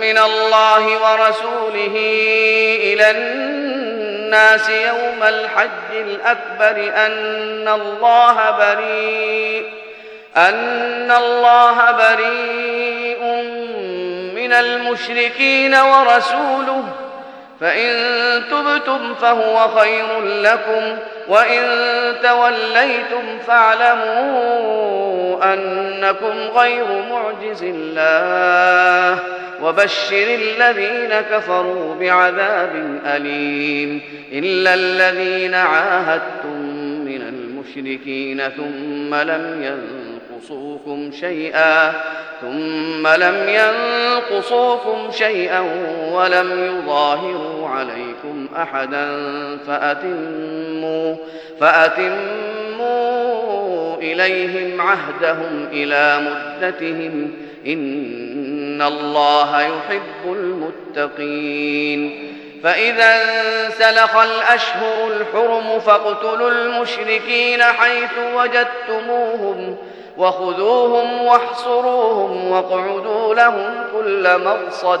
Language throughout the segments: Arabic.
من الله ورسوله إلى الناس يوم الحج الأكبر أن الله بريء أن الله بريء من المشركين ورسوله. فإن تبتم فهو خير لكم وإن توليتم فاعلموا أنكم غير معجز الله وبشر الذين كفروا بعذاب أليم إلا الذين عاهدتم من المشركين ثم لم ينقصوكم شيئا ثم لم ينقصوكم شيئا ولم يظاهروا عليكم أحدا فأتموا فأتموا إليهم عهدهم إلى مدتهم إن الله يحب المتقين. فإذا انسلخ الأشهر الحرم فاقتلوا المشركين حيث وجدتموهم وخذوهم واحصروهم واقعدوا لهم كل مرصد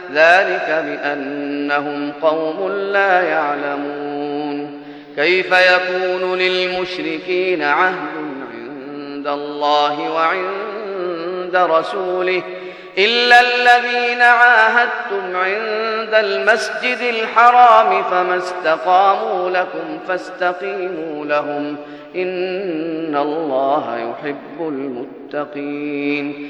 ذلك بأنهم قوم لا يعلمون. كيف يكون للمشركين عهد عند الله وعند رسوله إلا الذين عاهدتم عند المسجد الحرام فما استقاموا لكم فاستقيموا لهم إن الله يحب المتقين.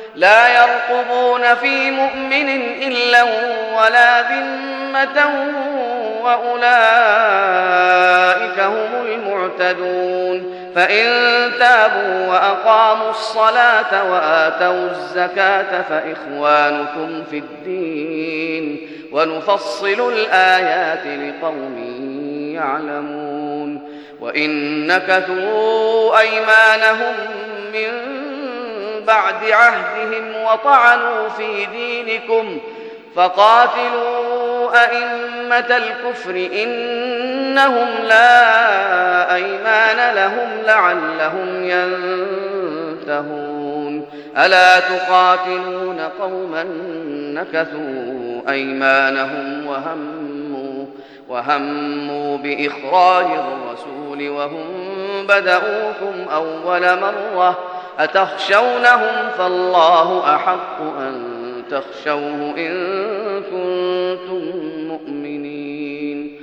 لا يرقبون في مؤمن إلا ولا ذمة وأولئك هم المعتدون. فإن تابوا وأقاموا الصلاة وآتوا الزكاة فإخوانكم في الدين. ونفصل الآيات لقوم يعلمون. وإن نكثوا أيمانهم من بعد عهدهم وطعنوا في دينكم فقاتلوا أئمة الكفر إنهم لا أيمان لهم لعلهم ينتهون. ألا تقاتلون قوما نكثوا أيمانهم وهموا وهموا بإخراج الرسول وهم بدؤوكم أول مرة أتخشونهم فالله أحق أن تخشوه إن كنتم مؤمنين.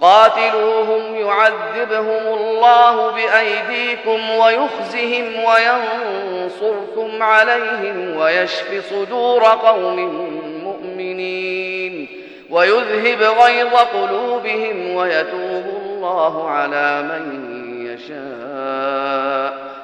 قاتلوهم يعذبهم الله بأيديكم ويخزهم وينصركم عليهم ويشف صدور قوم مؤمنين ويذهب غيظ قلوبهم ويتوب الله على من يشاء.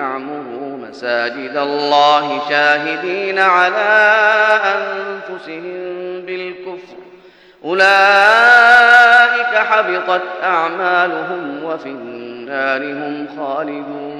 يعمروا مساجد الله شاهدين على أنفسهم بالكفر. أولئك حبطت أعمالهم وفي النار هم خالدون.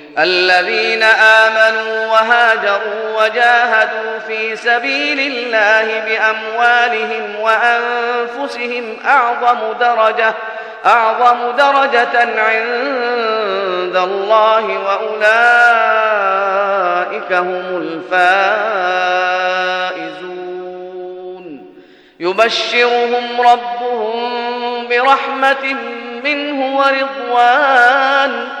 الذين آمنوا وهاجروا وجاهدوا في سبيل الله بأموالهم وأنفسهم أعظم درجة أعظم درجة عند الله وأولئك هم الفائزون. يبشرهم ربهم برحمة منه ورضوان.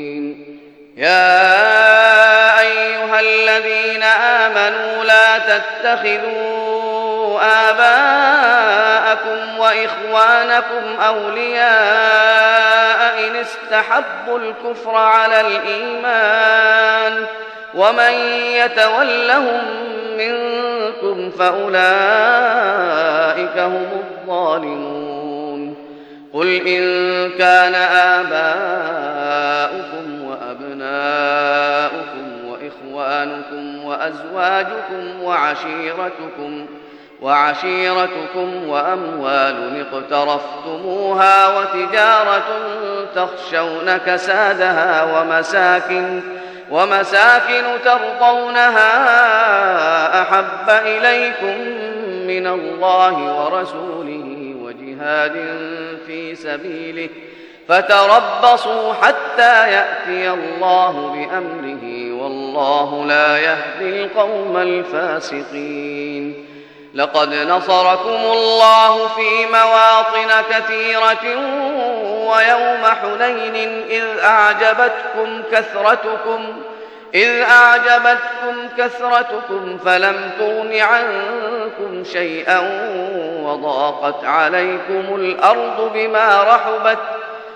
يا أيها الذين آمنوا لا تتخذوا آباءكم وإخوانكم أولياء إن استحبوا الكفر على الإيمان ومن يتولهم منكم فأولئك هم الظالمون قل إن كان آباؤكم وأبناؤكم وإخوانكم وأزواجكم وعشيرتكم وعشيرتكم وأموال اقترفتموها وتجارة تخشون كسادها ومساكن ومساكن ترضونها أحب إليكم من الله ورسوله وجهاد في سبيله فتربصوا حتى يأتي الله بأمره والله لا يهدي القوم الفاسقين. لقد نصركم الله في مواطن كثيرة ويوم حنين إذ أعجبتكم كثرتكم إذ أعجبتكم كثرتكم فلم تغن عنكم شيئا وضاقت عليكم الأرض بما رحبت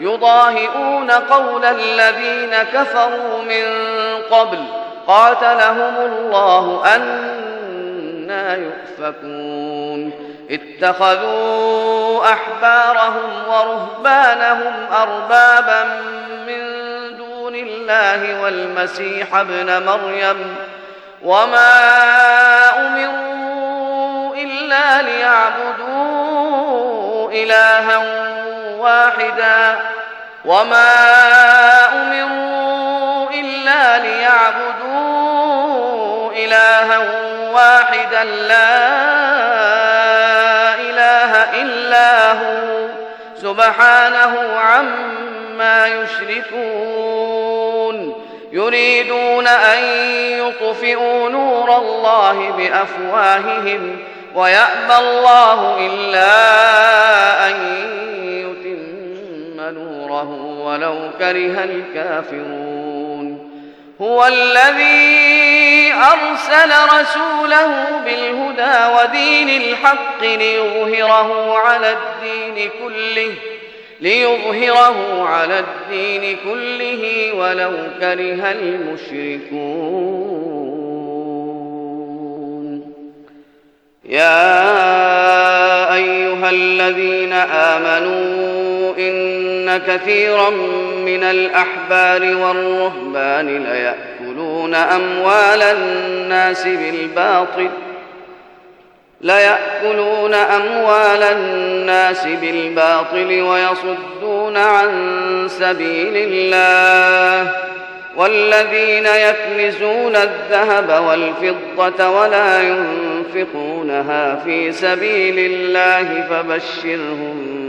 يضاهئون قول الذين كفروا من قبل قاتلهم الله أنا يؤفكون. اتخذوا أحبارهم ورهبانهم أربابا من دون الله والمسيح ابن مريم وما أمروا إلا ليعبدوا إلها واحدا وما أمروا إلا ليعبدوا إلها واحدا لا إله إلا هو سبحانه عما يشركون يريدون أن يطفئوا نور الله بأفواههم ويأبى الله إلا ولو كره الكافرون. هو الذي أرسل رسوله بالهدى ودين الحق ليظهره على الدين كله ليظهره على الدين كله ولو كره المشركون. يا أيها الذين آمنوا إن كثيرا من الأحبار والرهبان ليأكلون أموال الناس بالباطل ليأكلون أموال الناس بالباطل ويصدون عن سبيل الله. والذين يكنزون الذهب والفضة ولا ينفقونها في سبيل الله فبشرهم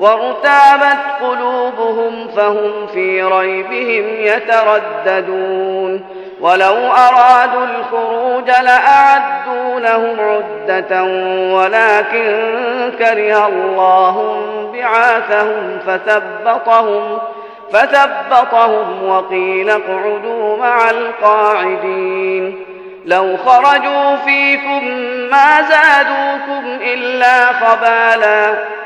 وارتابت قلوبهم فهم في ريبهم يترددون. ولو أرادوا الخروج لأعدوا له عدة ولكن كره الله بعاثهم فثبطهم فثبطهم وقيل اقعدوا مع القاعدين. لو خرجوا فيكم ما زادوكم إلا خبالا.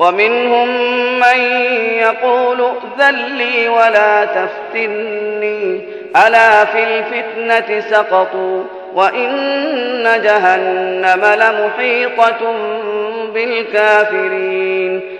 ومنهم من يقول ائذن لي ولا تفتني. ألا في الفتنة سقطوا وإن جهنم لمحيطة بالكافرين.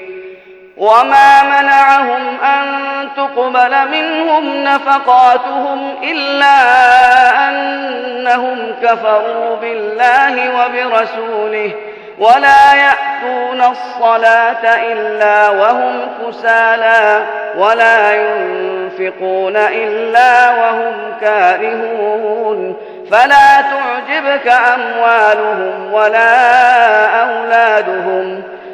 وما منعهم أن تقبل منهم نفقاتهم إلا أنهم كفروا بالله وبرسوله ولا يأتون الصلاة إلا وهم كسالى ولا ينفقون إلا وهم كارهون فلا تعجبك أموالهم ولا أولادهم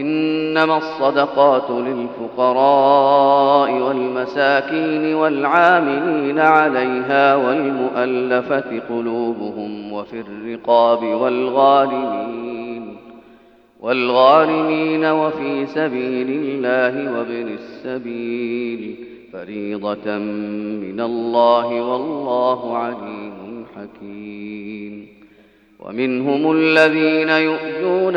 إنما الصدقات للفقراء والمساكين والعاملين عليها والمؤلفة قلوبهم وفي الرقاب والغالمين والغارمين وفي سبيل الله وابن السبيل فريضة من الله والله عليم حكيم ومنهم الذين يؤذون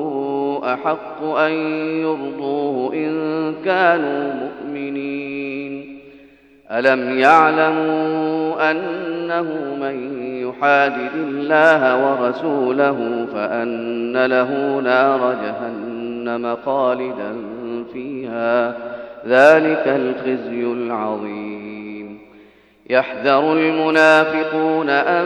أحق أن يرضوه إن كانوا مؤمنين. ألم يعلموا أنه من يحادد الله ورسوله فأن له نار جهنم خالدا فيها ذلك الخزي العظيم. يحذر المنافقون أن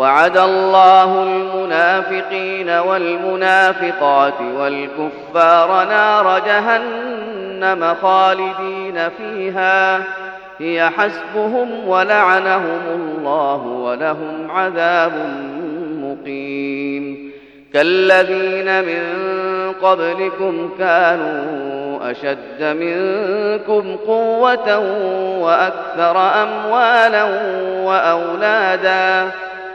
وعد الله المنافقين والمنافقات والكفار نار جهنم خالدين فيها. هي حسبهم ولعنهم الله ولهم عذاب مقيم. كالذين من قبلكم كانوا أشد منكم قوة وأكثر أموالا وأولادا.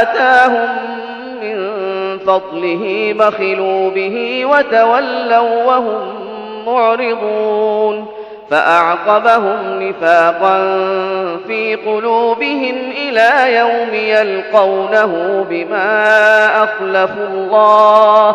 آتاهم من فضله بخلوا به وتولوا وهم معرضون فأعقبهم نفاقا في قلوبهم إلى يوم يلقونه بما أخلفوا الله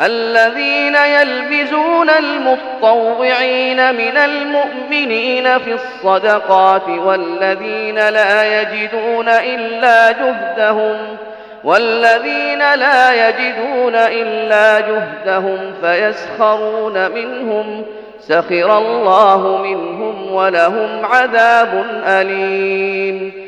الذين يلبزون المطوعين من المؤمنين في الصدقات والذين لا يجدون إلا جهدهم والذين لا يجدون إلا جهدهم فيسخرون منهم سخر الله منهم ولهم عذاب أليم.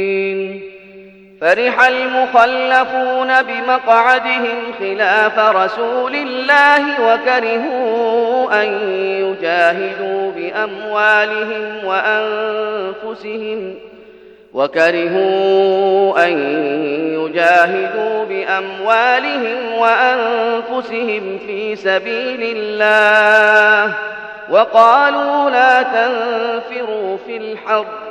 فرح المخلفون بمقعدهم خلاف رسول الله وكرهوا أن يجاهدوا بأموالهم وأنفسهم وكرهوا أن يجاهدوا بأموالهم وأنفسهم في سبيل الله وقالوا لا تنفروا في الحرب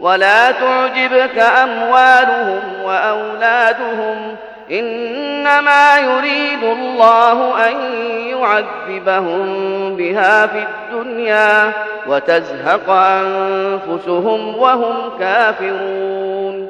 ولا تعجبك أموالهم وأولادهم إنما يريد الله أن يعذبهم بها في الدنيا وتزهق أنفسهم وهم كافرون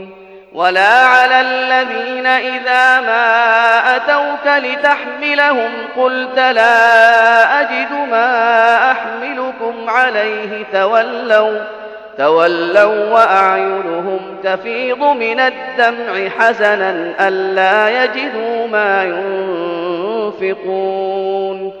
ولا على الذين إذا ما أتوك لتحملهم قلت لا أجد ما أحملكم عليه تولوا تولوا وأعينهم تفيض من الدمع حسنا ألا يجدوا ما ينفقون.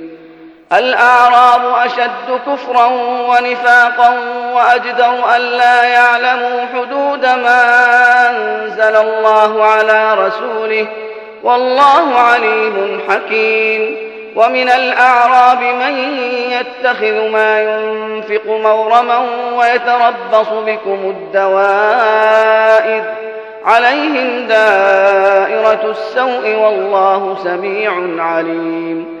الأعراب أشد كفرا ونفاقا وأجدر ألا يعلموا حدود ما أنزل الله على رسوله والله عليم حكيم ومن الأعراب من يتخذ ما ينفق مغرما ويتربص بكم الدوائر عليهم دائرة السوء والله سميع عليم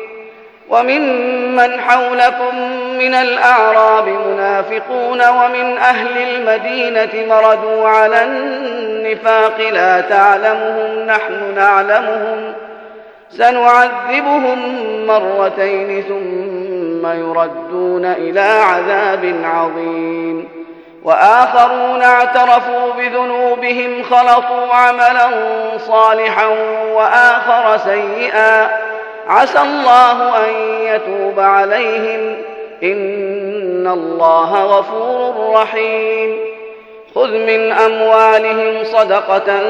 وممن حولكم من الأعراب منافقون ومن أهل المدينة مردوا على النفاق لا تعلمهم نحن نعلمهم سنعذبهم مرتين ثم يردون إلى عذاب عظيم وآخرون اعترفوا بذنوبهم خلطوا عملا صالحا وآخر سيئا عسى الله أن يتوب عليهم. إن الله غفور رحيم. خذ من أموالهم صدقة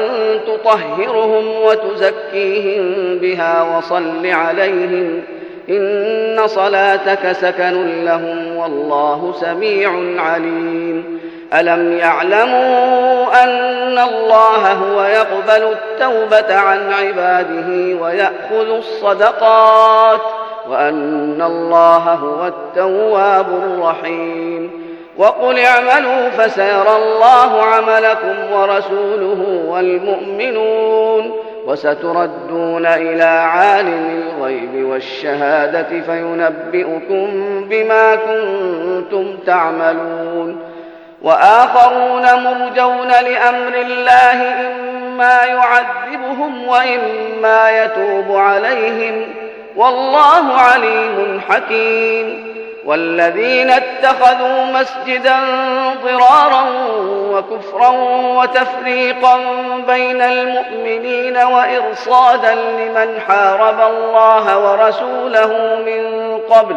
تطهرهم وتزكيهم بها وصل عليهم. إن صلاتك سكن لهم والله سميع عليم. ألم يعلموا أن الله هو يقبل التوبة عن عباده ويأخذ الصدقات وأن الله هو التواب الرحيم وقل اعملوا فسيرى الله عملكم ورسوله والمؤمنون وستردون إلى عالم الغيب والشهادة فينبئكم بما كنتم تعملون وآخرون مرجون لأمر الله إما يعذبهم وإما يتوب عليهم. والله عليم حكيم. والذين اتخذوا مسجدا ضرارا وكفرا وتفريقا بين المؤمنين وإرصادا لمن حارب الله ورسوله من قبل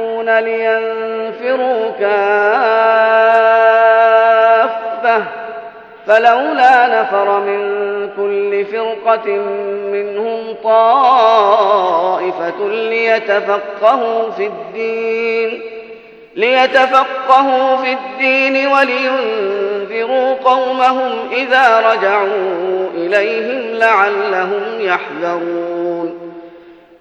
لينفروا كافة. فلولا نفر من كل فرقة منهم طائفة ليتفقهوا في الدين ليتفقهوا في الدين ولينذروا قومهم إذا رجعوا إليهم لعلهم يحذرون.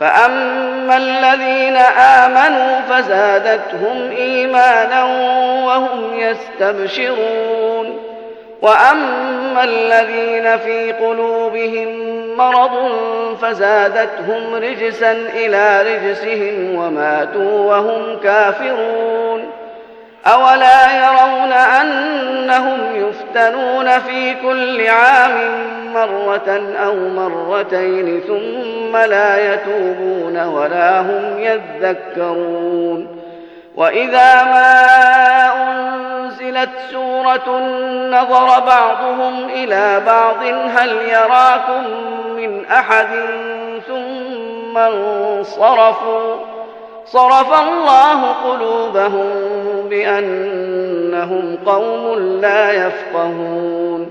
فأما الذين آمنوا فزادتهم إيمانا وهم يستبشرون وأما الذين في قلوبهم مرض فزادتهم رجسا إلى رجسهم وماتوا وهم كافرون أولا يرون أنهم يفتنون في كل عام مرة أو مرتين ثم لا يتوبون ولا هم يذكرون. وإذا ما أنزل أنزلت سورة نظر بعضهم إلى بعض هل يراكم من أحد ثم انصرفوا صرف الله قلوبهم بأنهم قوم لا يفقهون.